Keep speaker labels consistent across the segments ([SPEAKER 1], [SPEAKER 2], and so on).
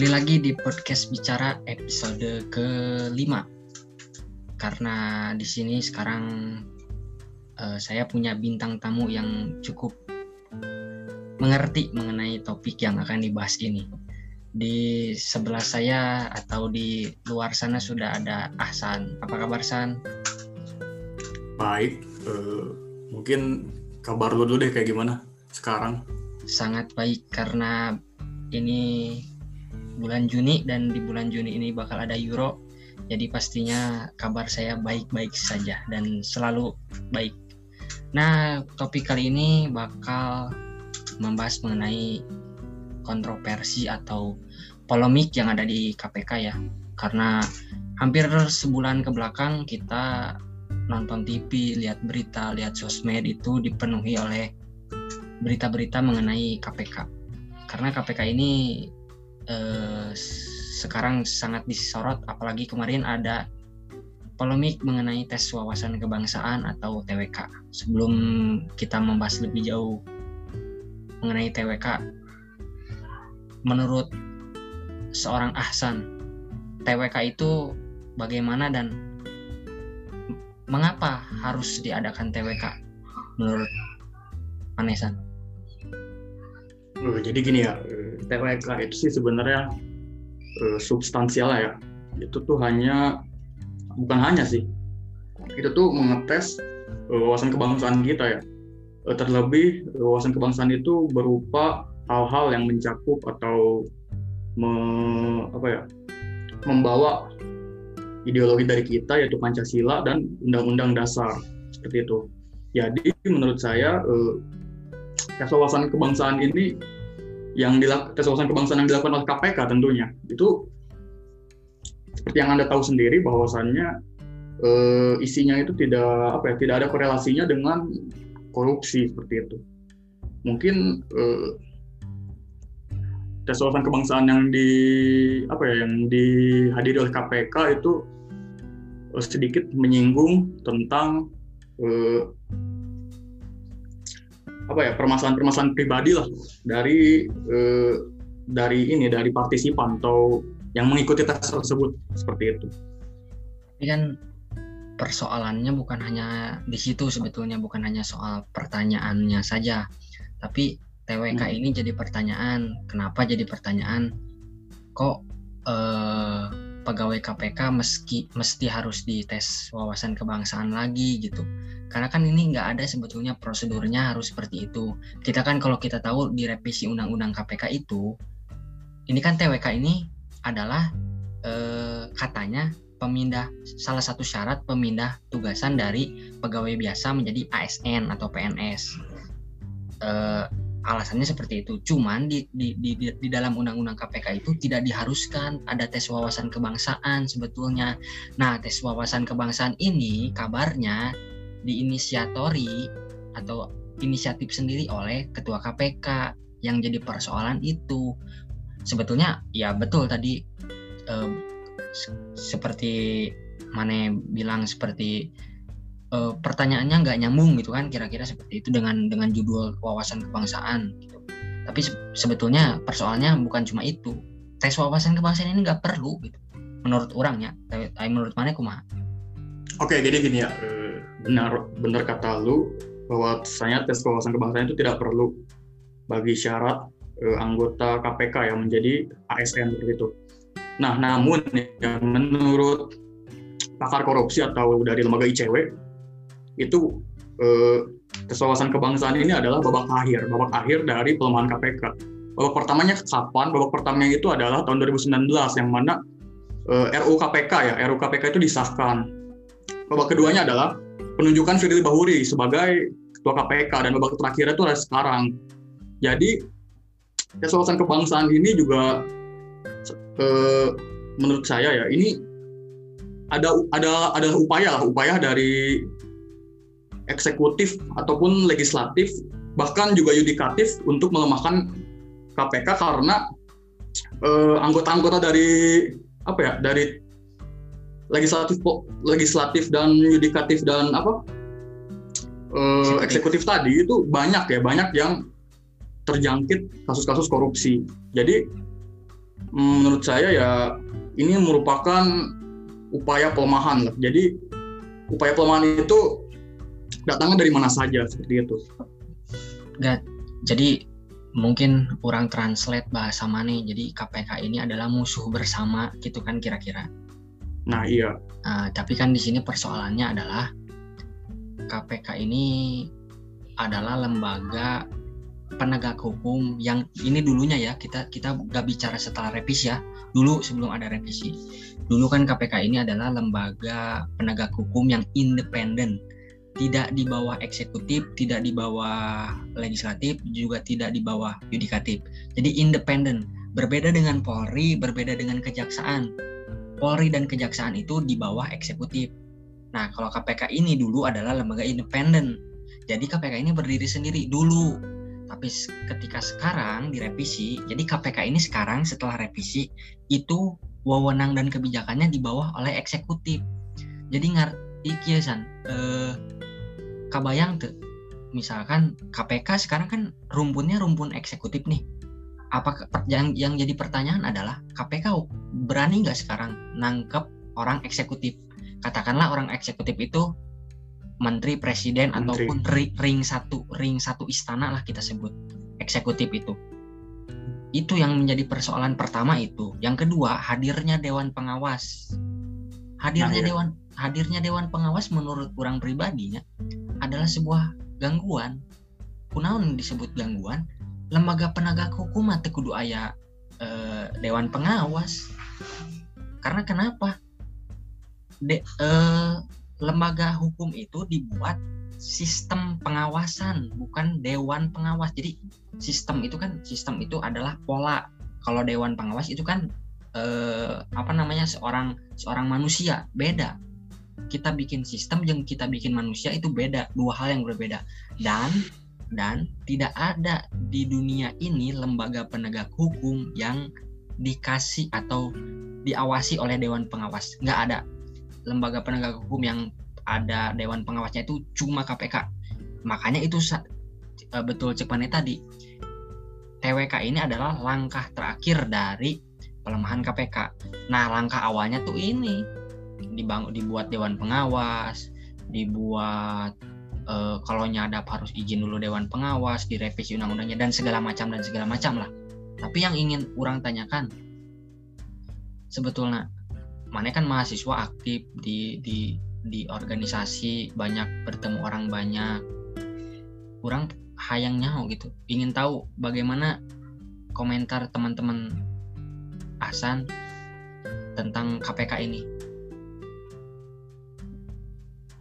[SPEAKER 1] Kembali lagi di podcast bicara episode kelima. Karena di sini sekarang uh, saya punya bintang tamu yang cukup mengerti mengenai topik yang akan dibahas ini. Di sebelah saya atau di luar sana sudah ada Ahsan. Apa kabar San?
[SPEAKER 2] Baik, uh, mungkin kabar lu dulu deh kayak gimana sekarang?
[SPEAKER 1] Sangat baik karena ini bulan Juni dan di bulan Juni ini bakal ada Euro. Jadi pastinya kabar saya baik-baik saja dan selalu baik. Nah, topik kali ini bakal membahas mengenai kontroversi atau polemik yang ada di KPK ya. Karena hampir sebulan ke belakang kita nonton TV, lihat berita, lihat sosmed itu dipenuhi oleh berita-berita mengenai KPK. Karena KPK ini eh, sekarang sangat disorot apalagi kemarin ada polemik mengenai tes wawasan kebangsaan atau TWK. Sebelum kita membahas lebih jauh mengenai TWK, menurut seorang Ahsan, TWK itu bagaimana dan mengapa harus diadakan TWK menurut Panesan?
[SPEAKER 2] Uh, jadi gini ya, TWK itu sih sebenarnya uh, substansial ya. Itu tuh hanya bukan hanya sih, itu tuh mengetes uh, wawasan kebangsaan kita ya. Uh, terlebih wawasan kebangsaan itu berupa hal-hal yang mencakup atau me, apa ya, membawa ideologi dari kita yaitu Pancasila dan Undang-Undang Dasar seperti itu. Jadi menurut saya wawasan kebangsaan ini yang dilakukan tes kebangsaan yang dilakukan oleh KPK tentunya. Itu seperti yang anda tahu sendiri bahwasannya e, isinya itu tidak apa ya tidak ada korelasinya dengan korupsi seperti itu. Mungkin e, tes kebangsaan yang di apa ya yang dihadiri oleh KPK itu sedikit menyinggung tentang apa ya permasalahan-permasalahan pribadi lah dari eh, dari ini dari partisipan atau yang mengikuti tes tersebut seperti itu.
[SPEAKER 1] Ini kan persoalannya bukan hanya di situ sebetulnya bukan hanya soal pertanyaannya saja, tapi TWK hmm. ini jadi pertanyaan. Kenapa jadi pertanyaan? Kok eh, pegawai KPK meski mesti harus dites wawasan kebangsaan lagi gitu? karena kan ini nggak ada sebetulnya prosedurnya harus seperti itu kita kan kalau kita tahu di revisi undang-undang KPK itu ini kan TWK ini adalah eh, katanya pemindah salah satu syarat pemindah tugasan dari pegawai biasa menjadi ASN atau PNS eh, alasannya seperti itu. Cuman di, di, di, di dalam undang-undang KPK itu tidak diharuskan ada tes wawasan kebangsaan sebetulnya. Nah tes wawasan kebangsaan ini kabarnya diinisiatori atau inisiatif sendiri oleh ketua KPK yang jadi persoalan itu. Sebetulnya ya betul tadi eh, seperti mana bilang seperti eh, pertanyaannya nggak nyambung gitu kan kira-kira seperti itu dengan dengan judul wawasan kebangsaan gitu. Tapi se sebetulnya persoalannya bukan cuma itu. Tes wawasan kebangsaan ini nggak perlu gitu menurut orangnya tapi, menurut mana kumaha?
[SPEAKER 2] Oke jadi gini ya benar benar kata lu bahwa saya tes wawasan kebangsaan itu tidak perlu bagi syarat uh, anggota KPK yang menjadi ASN begitu. Nah, namun ya, menurut pakar korupsi atau dari lembaga ICW itu tes wawasan kebangsaan ini adalah babak akhir, babak akhir dari pelemahan KPK. Babak pertamanya kapan? Babak pertamanya itu adalah tahun 2019 yang mana uh, RUU KPK ya, RUU KPK itu disahkan. Babak keduanya adalah penunjukan Firly Bahuri sebagai ketua KPK dan babak terakhir itu adalah sekarang. Jadi tes wawasan kebangsaan ini juga eh, menurut saya ya ini ada ada ada upaya lah upaya dari eksekutif ataupun legislatif bahkan juga yudikatif untuk melemahkan KPK karena eh, anggota-anggota dari apa ya dari legislatif legislatif dan yudikatif dan apa uh, eksekutif tadi itu banyak ya banyak yang terjangkit kasus-kasus korupsi. Jadi menurut saya ya ini merupakan upaya pelemahan. Jadi upaya pelemahan itu datangnya dari mana saja seperti itu.
[SPEAKER 1] Gak, jadi mungkin orang translate bahasa mana jadi KPK ini adalah musuh bersama gitu kan kira-kira.
[SPEAKER 2] Nah iya.
[SPEAKER 1] Uh, tapi kan di sini persoalannya adalah KPK ini adalah lembaga penegak hukum yang ini dulunya ya kita kita gak bicara setelah revisi ya. Dulu sebelum ada revisi dulu kan KPK ini adalah lembaga penegak hukum yang independen tidak di bawah eksekutif, tidak di bawah legislatif, juga tidak di bawah yudikatif. Jadi independen. Berbeda dengan Polri, berbeda dengan kejaksaan. Polri dan kejaksaan itu di bawah eksekutif. Nah, kalau KPK ini dulu adalah lembaga independen. Jadi KPK ini berdiri sendiri dulu. Tapi ketika sekarang direvisi, jadi KPK ini sekarang setelah revisi itu wewenang dan kebijakannya di bawah oleh eksekutif. Jadi ngerti kiasan eh, kabayang tuh misalkan KPK sekarang kan rumpunnya rumpun eksekutif nih. Apa yang yang jadi pertanyaan adalah KPK berani nggak sekarang nangkep orang eksekutif? Katakanlah orang eksekutif itu menteri presiden menteri. ataupun ring satu ring satu istana lah kita sebut eksekutif itu. Itu yang menjadi persoalan pertama itu. Yang kedua hadirnya dewan pengawas. Hadirnya nah, ya. dewan hadirnya dewan pengawas menurut kurang pribadinya adalah sebuah gangguan. Kunaon disebut gangguan? Lembaga penegak hukum atau kudu ayah eh, dewan pengawas? Karena kenapa? De, eh, lembaga hukum itu dibuat sistem pengawasan bukan dewan pengawas. Jadi sistem itu kan sistem itu adalah pola. Kalau dewan pengawas itu kan eh, apa namanya seorang seorang manusia beda kita bikin sistem yang kita bikin manusia itu beda dua hal yang berbeda. Dan dan tidak ada di dunia ini lembaga penegak hukum yang dikasih atau diawasi oleh dewan pengawas. Nggak ada. Lembaga penegak hukum yang ada dewan pengawasnya itu cuma KPK makanya itu e, betul cek tadi. TWK ini adalah langkah terakhir dari pelemahan KPK nah langkah awalnya tuh ini dibangun dibuat dewan pengawas dibuat uh, kalau nyadap harus izin dulu dewan pengawas direvisi undang-undangnya dan segala macam dan segala macam lah. Tapi yang ingin orang tanyakan sebetulnya mana kan mahasiswa aktif di di di organisasi banyak bertemu orang banyak. Kurang hayangnya gitu. Ingin tahu bagaimana komentar teman-teman Asan tentang KPK ini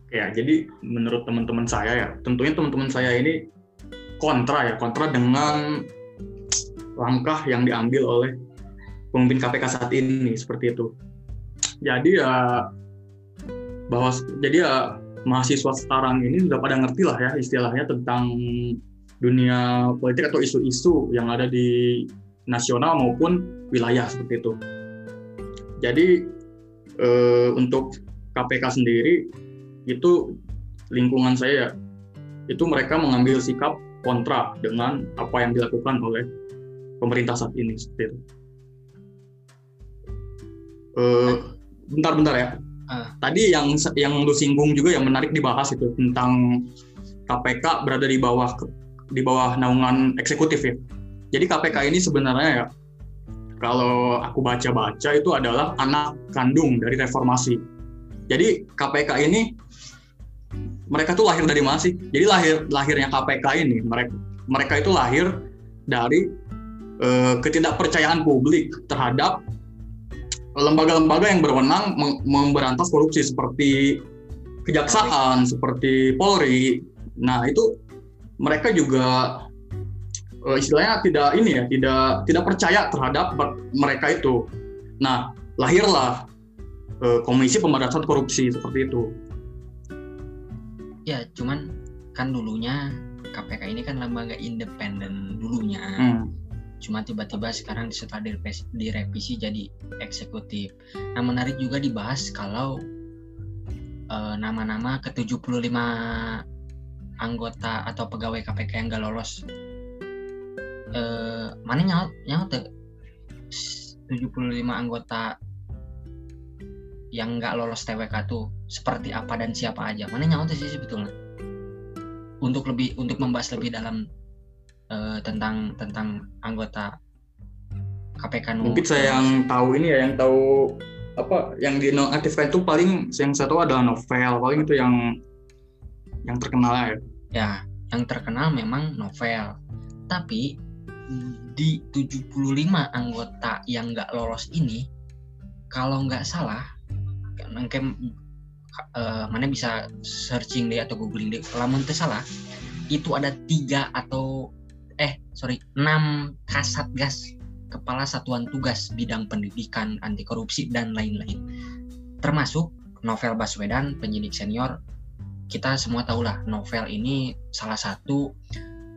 [SPEAKER 2] Ya, jadi menurut teman-teman saya ya, tentunya teman-teman saya ini kontra ya, kontra dengan langkah yang diambil oleh pemimpin KPK saat ini seperti itu. Jadi ya bahwa jadi ya mahasiswa sekarang ini sudah pada ngerti lah ya istilahnya tentang dunia politik atau isu-isu yang ada di nasional maupun wilayah seperti itu. Jadi eh, untuk KPK sendiri itu lingkungan saya itu mereka mengambil sikap kontra dengan apa yang dilakukan oleh pemerintah saat ini seperti itu. Uh, bentar-bentar ya. Uh. Tadi yang yang lu singgung juga yang menarik dibahas itu tentang KPK berada di bawah di bawah naungan eksekutif ya. Jadi KPK ini sebenarnya ya kalau aku baca-baca itu adalah anak kandung dari reformasi. Jadi KPK ini mereka tuh lahir dari mana sih? Jadi lahir lahirnya KPK ini mereka mereka itu lahir dari uh, ketidakpercayaan publik terhadap lembaga-lembaga yang berwenang memberantas korupsi seperti kejaksaan, seperti Polri. Nah itu mereka juga uh, istilahnya tidak ini ya, tidak tidak percaya terhadap mereka itu. Nah lahirlah uh, Komisi Pemberantasan Korupsi seperti itu
[SPEAKER 1] ya cuman kan dulunya KPK ini kan lembaga independen dulunya. Hmm. cuma tiba-tiba sekarang setelah direvisi, direvisi jadi eksekutif. Nah menarik juga dibahas kalau uh, nama-nama ke 75 anggota atau pegawai KPK yang gak lolos. Uh, mana nyaut nyaut 75 anggota yang nggak lolos TWK tuh seperti apa dan siapa aja. Mana nyawa sih sebetulnya? Untuk lebih untuk membahas lebih dalam uh, tentang tentang anggota KPK
[SPEAKER 2] mungkin saya yang tahu ini ya yang tahu apa yang dinonaktifkan itu paling yang saya tahu adalah novel paling itu yang yang terkenal ya.
[SPEAKER 1] Ya yang terkenal memang novel. Tapi di 75 anggota yang nggak lolos ini kalau nggak salah mungkin uh, mana bisa searching deh atau googling deh. Kalau itu salah itu ada tiga atau eh sorry enam kasat gas kepala satuan tugas bidang pendidikan anti korupsi dan lain-lain. Termasuk novel Baswedan penyidik senior. Kita semua tahulah novel ini salah satu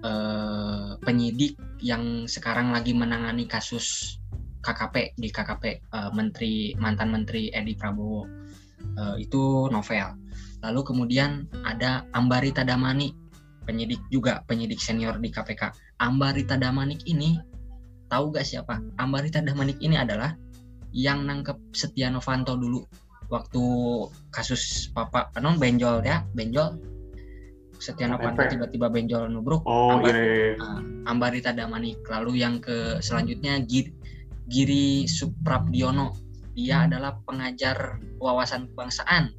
[SPEAKER 1] uh, penyidik yang sekarang lagi menangani kasus KKP di KKP uh, eh, Menteri mantan Menteri Edi Prabowo uh, itu novel. Lalu kemudian ada Ambarita Damanik penyidik juga penyidik senior di KPK. Ambarita Damanik ini tahu gak siapa? Ambarita Damanik ini adalah yang nangkep Setia Novanto dulu waktu kasus Papa non benjol ya benjol Setia Novanto tiba-tiba benjol nubruk
[SPEAKER 2] oh, Ambar, iya, iya.
[SPEAKER 1] Uh, Ambarita Damanik lalu yang ke selanjutnya Giri, Giri Suprabdiono dia adalah pengajar wawasan kebangsaan.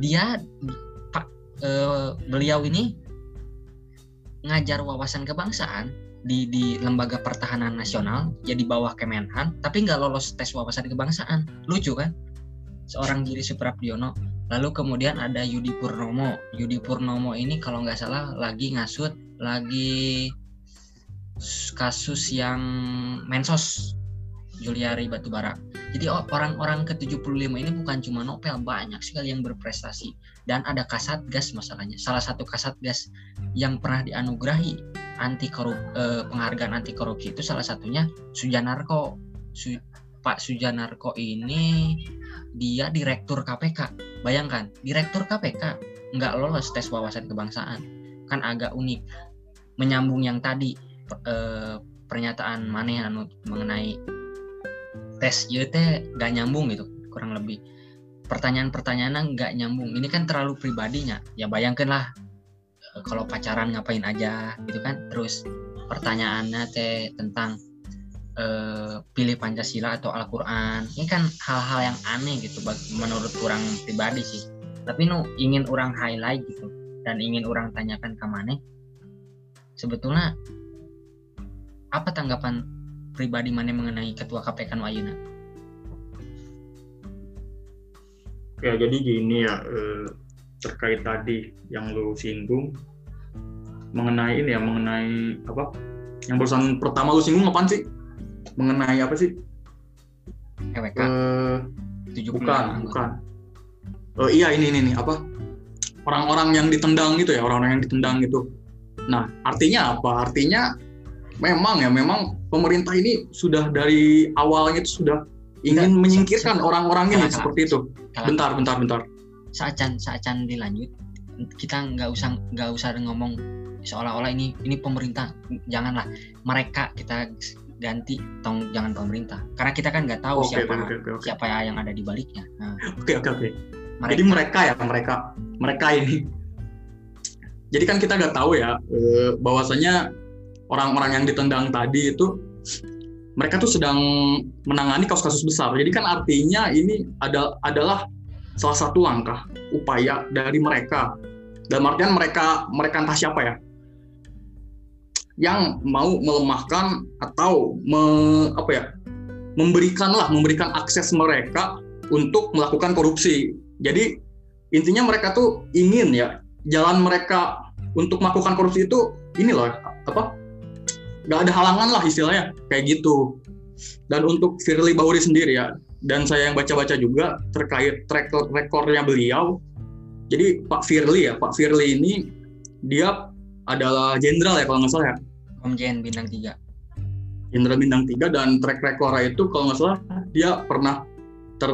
[SPEAKER 1] Dia pak uh, beliau ini ngajar wawasan kebangsaan di di lembaga pertahanan nasional ya di bawah Kemenhan tapi nggak lolos tes wawasan kebangsaan. Lucu kan? Seorang Giri Suprabdiono Lalu kemudian ada Yudi Purnomo. Yudi Purnomo ini kalau nggak salah lagi ngasut, lagi kasus yang mensos Juliari Batubara. Jadi orang-orang ke-75 ini bukan cuma Nobel, banyak sekali yang berprestasi. Dan ada kasat gas masalahnya. Salah satu kasat gas yang pernah dianugerahi anti korup, eh, penghargaan anti korupsi itu salah satunya Sujanarko. Su, Pak Sujanarko ini dia direktur KPK. Bayangkan, direktur KPK nggak lolos tes wawasan kebangsaan. Kan agak unik. Menyambung yang tadi eh, pernyataan Mane mengenai tes YT nggak nyambung gitu, kurang lebih. Pertanyaan-pertanyaan nggak nyambung. Ini kan terlalu pribadinya. Ya bayangkanlah eh, kalau pacaran ngapain aja gitu kan. Terus pertanyaannya teh tentang uh, pilih Pancasila atau Al-Quran ini kan hal-hal yang aneh gitu menurut orang pribadi sih tapi nu ingin orang highlight gitu dan ingin orang tanyakan ke mana sebetulnya apa tanggapan pribadi mana mengenai ketua KPK nu?
[SPEAKER 2] Ya jadi gini ya eh, terkait tadi yang lu singgung mengenai ini ya mengenai apa yang barusan pertama lu singgung apa sih mengenai apa sih?
[SPEAKER 1] EWK. Uh,
[SPEAKER 2] bukan, bukan. Uh, iya ini ini nih apa? Orang-orang yang ditendang gitu ya, orang-orang yang ditendang gitu. Nah, artinya apa? Artinya memang ya, memang pemerintah ini sudah dari awalnya itu sudah ingin menyingkirkan orang-orang ini seperti itu. Bentar, bentar, bentar.
[SPEAKER 1] Saacan, saacan dilanjut. Kita nggak usah nggak usah ngomong seolah-olah ini ini pemerintah. Janganlah mereka kita ganti tong jangan pemerintah karena kita kan nggak tahu okay, siapa okay, okay, okay. siapa yang ada di baliknya
[SPEAKER 2] nah. oke oke oke jadi mereka ya mereka mereka ini jadi kan kita nggak tahu ya eh, bahwasanya orang-orang yang ditendang tadi itu mereka tuh sedang menangani kasus-kasus besar jadi kan artinya ini ada, adalah salah satu langkah upaya dari mereka dalam artian mereka mereka entah siapa ya yang mau melemahkan atau me, apa ya memberikanlah memberikan akses mereka untuk melakukan korupsi. Jadi intinya mereka tuh ingin ya jalan mereka untuk melakukan korupsi itu ini loh apa nggak ada halangan lah istilahnya kayak gitu. Dan untuk Firly Bahuri sendiri ya dan saya yang baca-baca juga terkait track recordnya beliau. Jadi Pak Firly ya Pak Firly ini dia adalah jenderal ya kalau nggak salah ya.
[SPEAKER 1] Komjen bintang 3.
[SPEAKER 2] Jenderal bintang 3 dan track record itu kalau nggak salah dia pernah ter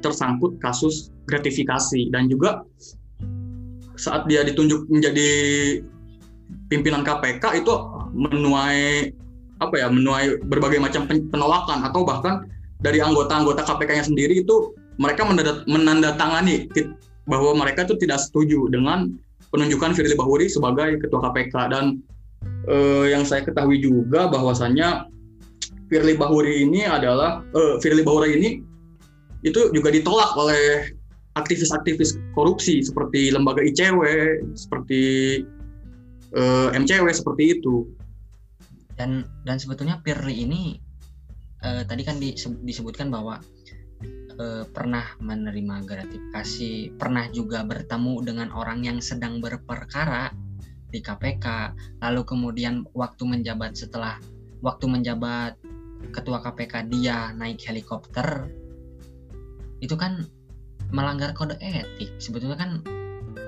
[SPEAKER 2] tersangkut kasus gratifikasi dan juga saat dia ditunjuk menjadi pimpinan KPK itu menuai apa ya menuai berbagai macam penolakan atau bahkan dari anggota-anggota KPK-nya sendiri itu mereka menandatangani bahwa mereka itu tidak setuju dengan penunjukan Firly Bahuri sebagai ketua KPK dan eh, yang saya ketahui juga bahwasannya Firly Bahuri ini adalah eh, Firly Bahuri ini itu juga ditolak oleh aktivis-aktivis korupsi seperti lembaga ICW, seperti eh, MCW seperti itu.
[SPEAKER 1] Dan dan sebetulnya Firly ini eh, tadi kan disebutkan bahwa eh, pernah menerima gratifikasi, pernah juga bertemu dengan orang yang sedang berperkara di KPK, lalu kemudian waktu menjabat setelah waktu menjabat ketua KPK dia naik helikopter itu kan melanggar kode etik sebetulnya kan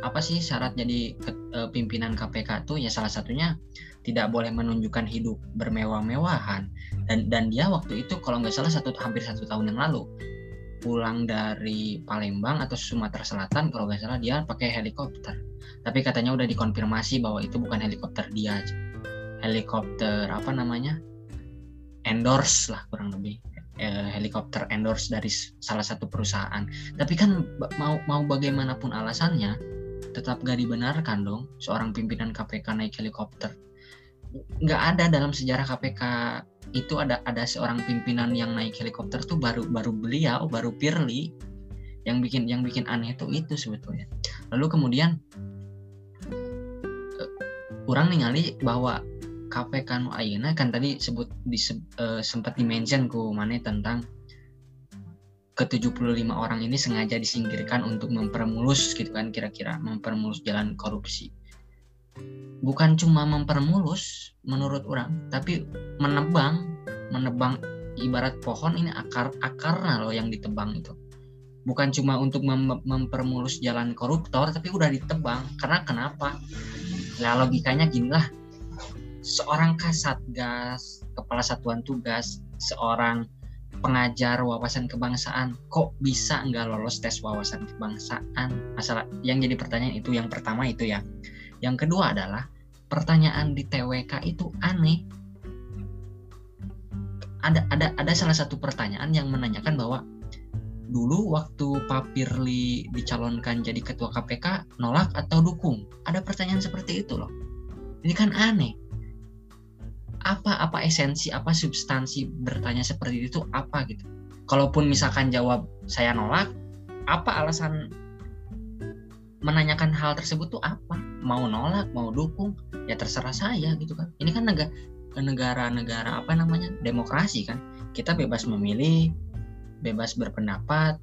[SPEAKER 1] apa sih syarat jadi eh, pimpinan KPK tuh? Ya salah satunya tidak boleh menunjukkan hidup bermewah-mewahan. Dan dan dia waktu itu kalau nggak salah satu hampir satu tahun yang lalu pulang dari Palembang atau Sumatera Selatan kalau nggak salah dia pakai helikopter. Tapi katanya udah dikonfirmasi bahwa itu bukan helikopter dia helikopter apa namanya? Endorse lah kurang lebih. Eh, helikopter endorse dari salah satu perusahaan. Tapi kan mau mau bagaimanapun alasannya tetap gak dibenarkan dong seorang pimpinan KPK naik helikopter. Nggak ada dalam sejarah KPK itu ada ada seorang pimpinan yang naik helikopter tuh baru baru beliau baru Pirli. Yang bikin yang bikin aneh itu itu sebetulnya. Lalu kemudian uh, orang ningali bahwa KPK nu ayeuna kan tadi sebut di, uh, sempat dimention ku mana tentang ke 75 orang ini sengaja disingkirkan untuk mempermulus gitu kan kira-kira mempermulus jalan korupsi. Bukan cuma mempermulus menurut orang tapi menebang menebang ibarat pohon ini akar akarnya loh yang ditebang itu. Bukan cuma untuk mem mempermulus jalan koruptor tapi udah ditebang. Karena kenapa? Nah logikanya gini lah. Seorang kasat gas kepala satuan tugas seorang pengajar wawasan kebangsaan kok bisa nggak lolos tes wawasan kebangsaan masalah yang jadi pertanyaan itu yang pertama itu ya yang kedua adalah pertanyaan di TWK itu aneh. Ada ada ada salah satu pertanyaan yang menanyakan bahwa dulu waktu Pak Pirli dicalonkan jadi ketua KPK nolak atau dukung? Ada pertanyaan seperti itu loh. Ini kan aneh. Apa apa esensi, apa substansi bertanya seperti itu apa gitu? Kalaupun misalkan jawab saya nolak, apa alasan menanyakan hal tersebut tuh apa? Mau nolak mau dukung ya terserah saya gitu kan. Ini kan negara negara-negara apa namanya? Demokrasi kan. Kita bebas memilih bebas berpendapat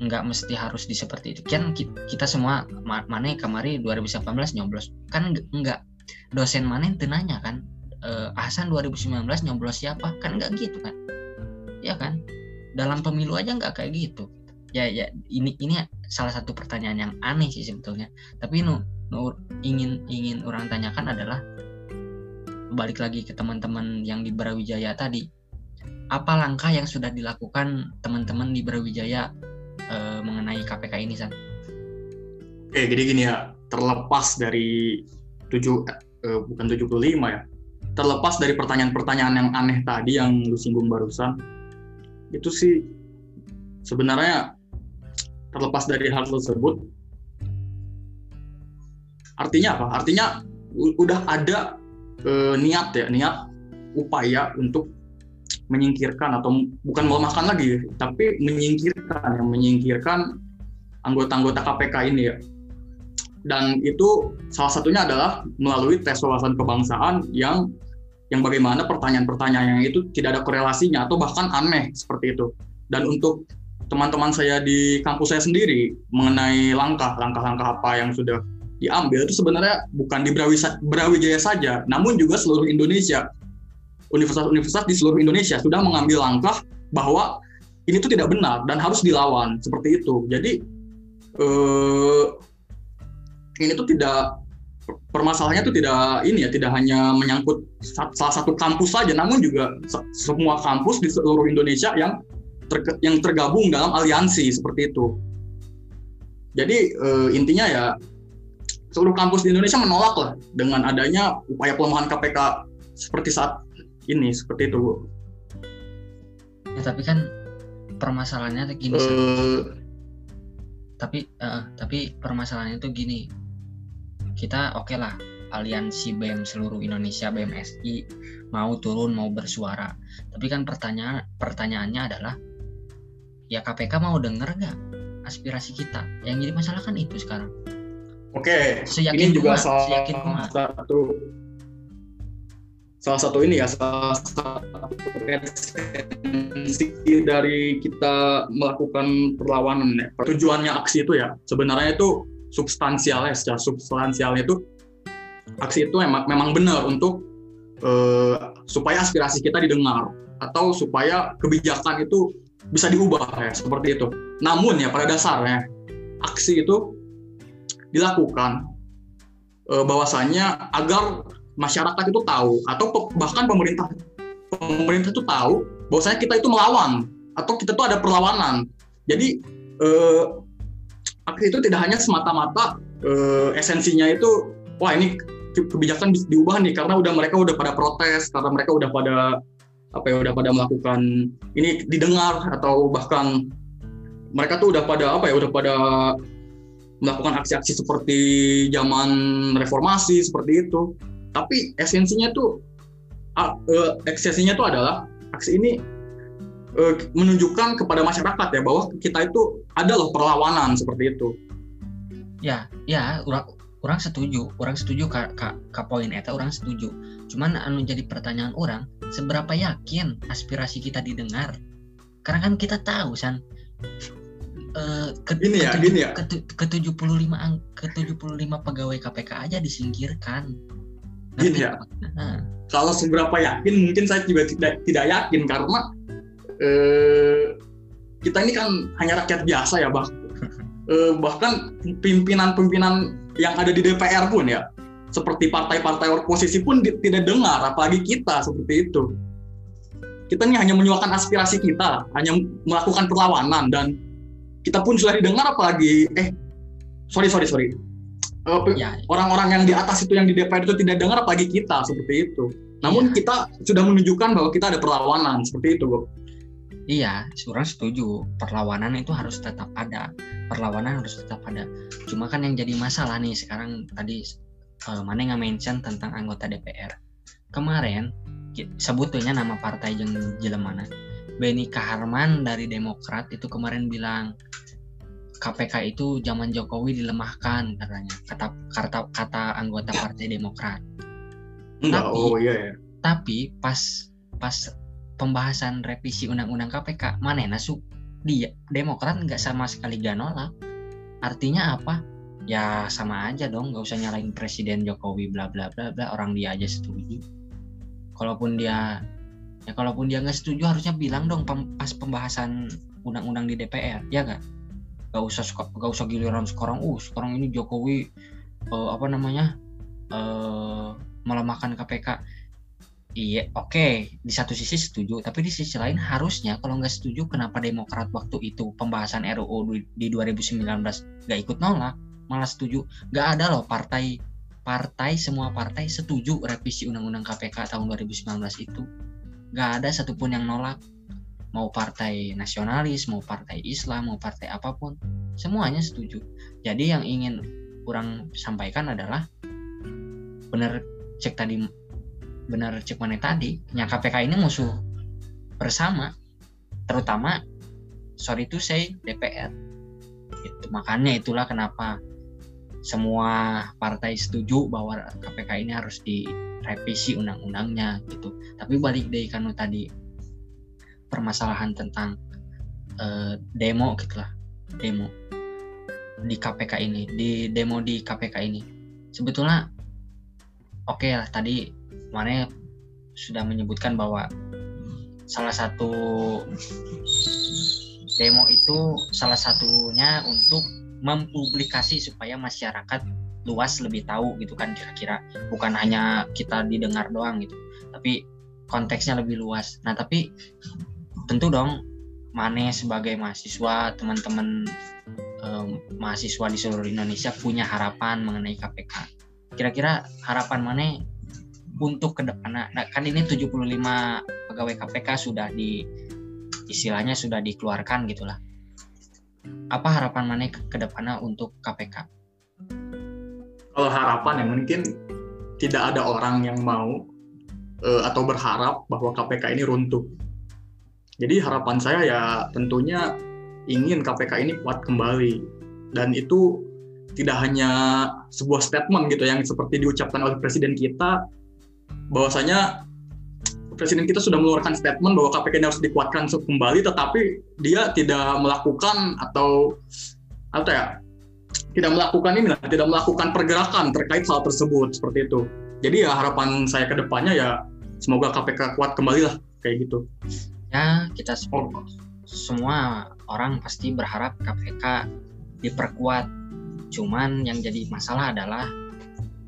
[SPEAKER 1] nggak mesti harus di seperti itu. Kan kita semua mana kemari 2018 nyoblos. Kan nggak dosen mana yang tenanya kan eh, Hasan 2019 nyoblos siapa? Kan nggak gitu kan? Ya kan? Dalam pemilu aja nggak kayak gitu. Ya ya ini ini salah satu pertanyaan yang aneh sih sebetulnya. Tapi nu, nu ingin ingin orang tanyakan adalah balik lagi ke teman-teman yang di Brawijaya tadi apa langkah yang sudah dilakukan teman-teman di Brawijaya e, mengenai KPK ini san?
[SPEAKER 2] Oke jadi gini ya terlepas dari tujuh eh, bukan 75 ya terlepas dari pertanyaan-pertanyaan yang aneh tadi yang lu singgung barusan itu sih sebenarnya terlepas dari hal tersebut artinya apa? Artinya udah ada e, niat ya niat upaya untuk menyingkirkan atau bukan melemahkan lagi tapi menyingkirkan yang menyingkirkan anggota-anggota KPK ini ya dan itu salah satunya adalah melalui tes wawasan kebangsaan yang yang bagaimana pertanyaan-pertanyaan yang itu tidak ada korelasinya atau bahkan aneh seperti itu dan untuk teman-teman saya di kampus saya sendiri mengenai langkah langkah-langkah apa yang sudah diambil itu sebenarnya bukan di Brawijaya saja, namun juga seluruh Indonesia. Universitas-universitas di seluruh Indonesia sudah mengambil langkah bahwa ini tuh tidak benar dan harus dilawan seperti itu. Jadi eh, ini tuh tidak permasalahannya tuh tidak ini ya tidak hanya menyangkut salah satu kampus saja, namun juga semua kampus di seluruh Indonesia yang ter, yang tergabung dalam aliansi seperti itu. Jadi uh, intinya ya seluruh kampus di Indonesia menolak lah dengan adanya upaya pelemahan KPK seperti saat ini seperti itu Bu.
[SPEAKER 1] Ya, tapi kan permasalahannya gini.
[SPEAKER 2] Uh,
[SPEAKER 1] tapi uh, tapi permasalahannya tuh gini. Kita oke okay lah aliansi BEM seluruh Indonesia BMSI mau turun mau bersuara. Tapi kan pertanyaan pertanyaannya adalah ya KPK mau denger nggak aspirasi kita? Yang jadi masalah kan itu sekarang.
[SPEAKER 2] Oke, okay. ini juga salah satu salah satu ini ya salah satu esensi dari kita melakukan perlawanan ya. Tujuannya aksi itu ya sebenarnya itu substansialnya secara substansialnya itu aksi itu memang memang benar untuk uh, supaya aspirasi kita didengar atau supaya kebijakan itu bisa diubah ya seperti itu. Namun ya pada dasarnya aksi itu dilakukan uh, bahwasanya agar masyarakat itu tahu atau bahkan pemerintah pemerintah itu tahu bahwasanya kita itu melawan atau kita itu ada perlawanan. Jadi uh, aksi itu tidak hanya semata-mata uh, esensinya itu wah ini kebijakan diubah nih karena udah mereka udah pada protes karena mereka udah pada apa ya udah pada melakukan ini didengar atau bahkan mereka tuh udah pada apa ya udah pada melakukan aksi-aksi seperti zaman reformasi seperti itu. Tapi esensinya tuh uh, esensinya tuh adalah aksi ini uh, menunjukkan kepada masyarakat ya bahwa kita itu ada loh perlawanan seperti itu
[SPEAKER 1] ya ya orang setuju orang setuju kak kak ka poin eta orang setuju cuman anu jadi pertanyaan orang seberapa yakin aspirasi kita didengar karena kan kita tahu san
[SPEAKER 2] uh, ke, ini ya, ke, gini ya.
[SPEAKER 1] Ke, ke 75 ke 75 pegawai KPK aja disingkirkan.
[SPEAKER 2] Gini ya. Nah. Kalau seberapa yakin mungkin saya juga tidak tidak yakin karena uh, kita ini kan hanya rakyat biasa ya, Bang. uh, bahkan pimpinan-pimpinan yang ada di DPR pun ya seperti partai-partai oposisi pun tidak dengar apalagi kita seperti itu kita ini hanya menyuarakan aspirasi kita hanya melakukan perlawanan dan kita pun sudah didengar apalagi eh sorry sorry sorry uh, ya, ya. orang-orang yang di atas itu yang di DPR itu tidak dengar apalagi kita seperti itu namun ya. kita sudah menunjukkan bahwa kita ada perlawanan seperti itu Bu
[SPEAKER 1] Iya, orang setuju. Perlawanan itu harus tetap ada. Perlawanan harus tetap ada. Cuma kan yang jadi masalah nih sekarang tadi uh, mana nggak mention tentang anggota DPR. Kemarin sebetulnya nama partai yang jelas mana. Benny Kaharman dari Demokrat itu kemarin bilang KPK itu zaman Jokowi dilemahkan katanya kata kata kata anggota Partai Demokrat.
[SPEAKER 2] Enggak, tapi, oh iya ya.
[SPEAKER 1] Tapi pas pas pembahasan revisi undang-undang KPK mana nasu dia. Demokrat nggak sama sekali gak nolak. Artinya apa? Ya sama aja dong. Nggak usah nyalain Presiden Jokowi bla bla bla bla. Orang dia aja setuju. Kalaupun dia ya kalaupun dia nggak setuju harusnya bilang dong pas pembahasan undang-undang di DPR ya nggak? Nggak usah nggak usah giliran sekarang. Uh sekarang ini Jokowi uh, apa namanya uh, melemahkan KPK Iya, oke. Okay. Di satu sisi setuju, tapi di sisi lain harusnya kalau nggak setuju, kenapa Demokrat waktu itu pembahasan RUU di 2019 nggak ikut nolak, malah setuju? Nggak ada loh partai partai semua partai setuju revisi Undang-Undang KPK tahun 2019 itu. Nggak ada satupun yang nolak. Mau partai nasionalis, mau partai Islam, mau partai apa pun, semuanya setuju. Jadi yang ingin kurang sampaikan adalah benar cek tadi benar cek mana tadi nya KPK ini musuh bersama terutama sorry itu saya DPR itu makanya itulah kenapa semua partai setuju bahwa KPK ini harus direvisi undang-undangnya gitu. Tapi balik dari kanu tadi permasalahan tentang uh, demo gitulah demo di KPK ini di demo di KPK ini. Sebetulnya oke okay lah tadi mana sudah menyebutkan bahwa salah satu demo itu salah satunya untuk mempublikasi supaya masyarakat luas lebih tahu gitu kan kira-kira. Bukan hanya kita didengar doang gitu tapi konteksnya lebih luas. Nah tapi tentu dong Mane sebagai mahasiswa teman-teman eh, mahasiswa di seluruh Indonesia punya harapan mengenai KPK kira-kira harapan Mane untuk ke depan. Nah, kan ini 75 pegawai KPK sudah di istilahnya sudah dikeluarkan gitulah. Apa harapan mana ke, depannya untuk KPK?
[SPEAKER 2] Kalau harapan ya mungkin tidak ada orang yang mau uh, atau berharap bahwa KPK ini runtuh. Jadi harapan saya ya tentunya ingin KPK ini kuat kembali dan itu tidak hanya sebuah statement gitu yang seperti diucapkan oleh presiden kita bahwasanya presiden kita sudah mengeluarkan statement bahwa KPK ini harus dikuatkan kembali tetapi dia tidak melakukan atau apa ya tidak melakukan ini tidak melakukan pergerakan terkait hal tersebut seperti itu. Jadi ya harapan saya ke depannya ya semoga KPK kuat kembali lah kayak gitu.
[SPEAKER 1] Ya kita semua, semua orang pasti berharap KPK diperkuat. Cuman yang jadi masalah adalah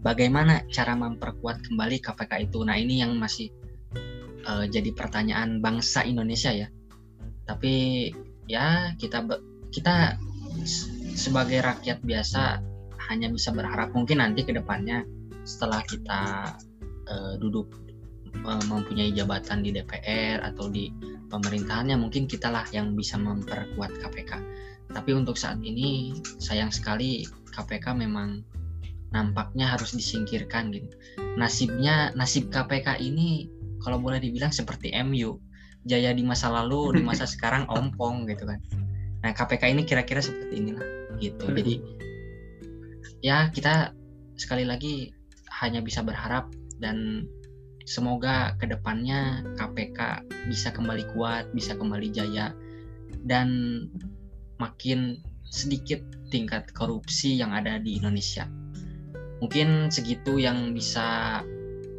[SPEAKER 1] bagaimana cara memperkuat kembali KPK itu. Nah ini yang masih uh, jadi pertanyaan bangsa Indonesia ya. Tapi ya kita kita sebagai rakyat biasa hanya bisa berharap mungkin nanti ke depannya setelah kita uh, duduk uh, mempunyai jabatan di DPR atau di pemerintahannya mungkin kitalah yang bisa memperkuat KPK tapi untuk saat ini sayang sekali KPK memang nampaknya harus disingkirkan gitu. Nasibnya nasib KPK ini kalau boleh dibilang seperti MU, jaya di masa lalu, di masa sekarang ompong gitu kan. Nah, KPK ini kira-kira seperti inilah gitu. Hmm. Jadi ya kita sekali lagi hanya bisa berharap dan semoga ke depannya KPK bisa kembali kuat, bisa kembali jaya dan makin sedikit tingkat korupsi yang ada di Indonesia. Mungkin segitu yang bisa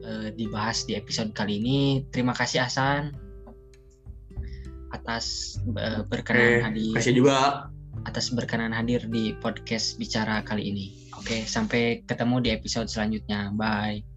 [SPEAKER 1] uh, dibahas di episode kali ini. Terima kasih Hasan atas uh, berkenan hadir.
[SPEAKER 2] Kasih juga
[SPEAKER 1] atas berkenan hadir di podcast bicara kali ini. Oke, sampai ketemu di episode selanjutnya. Bye.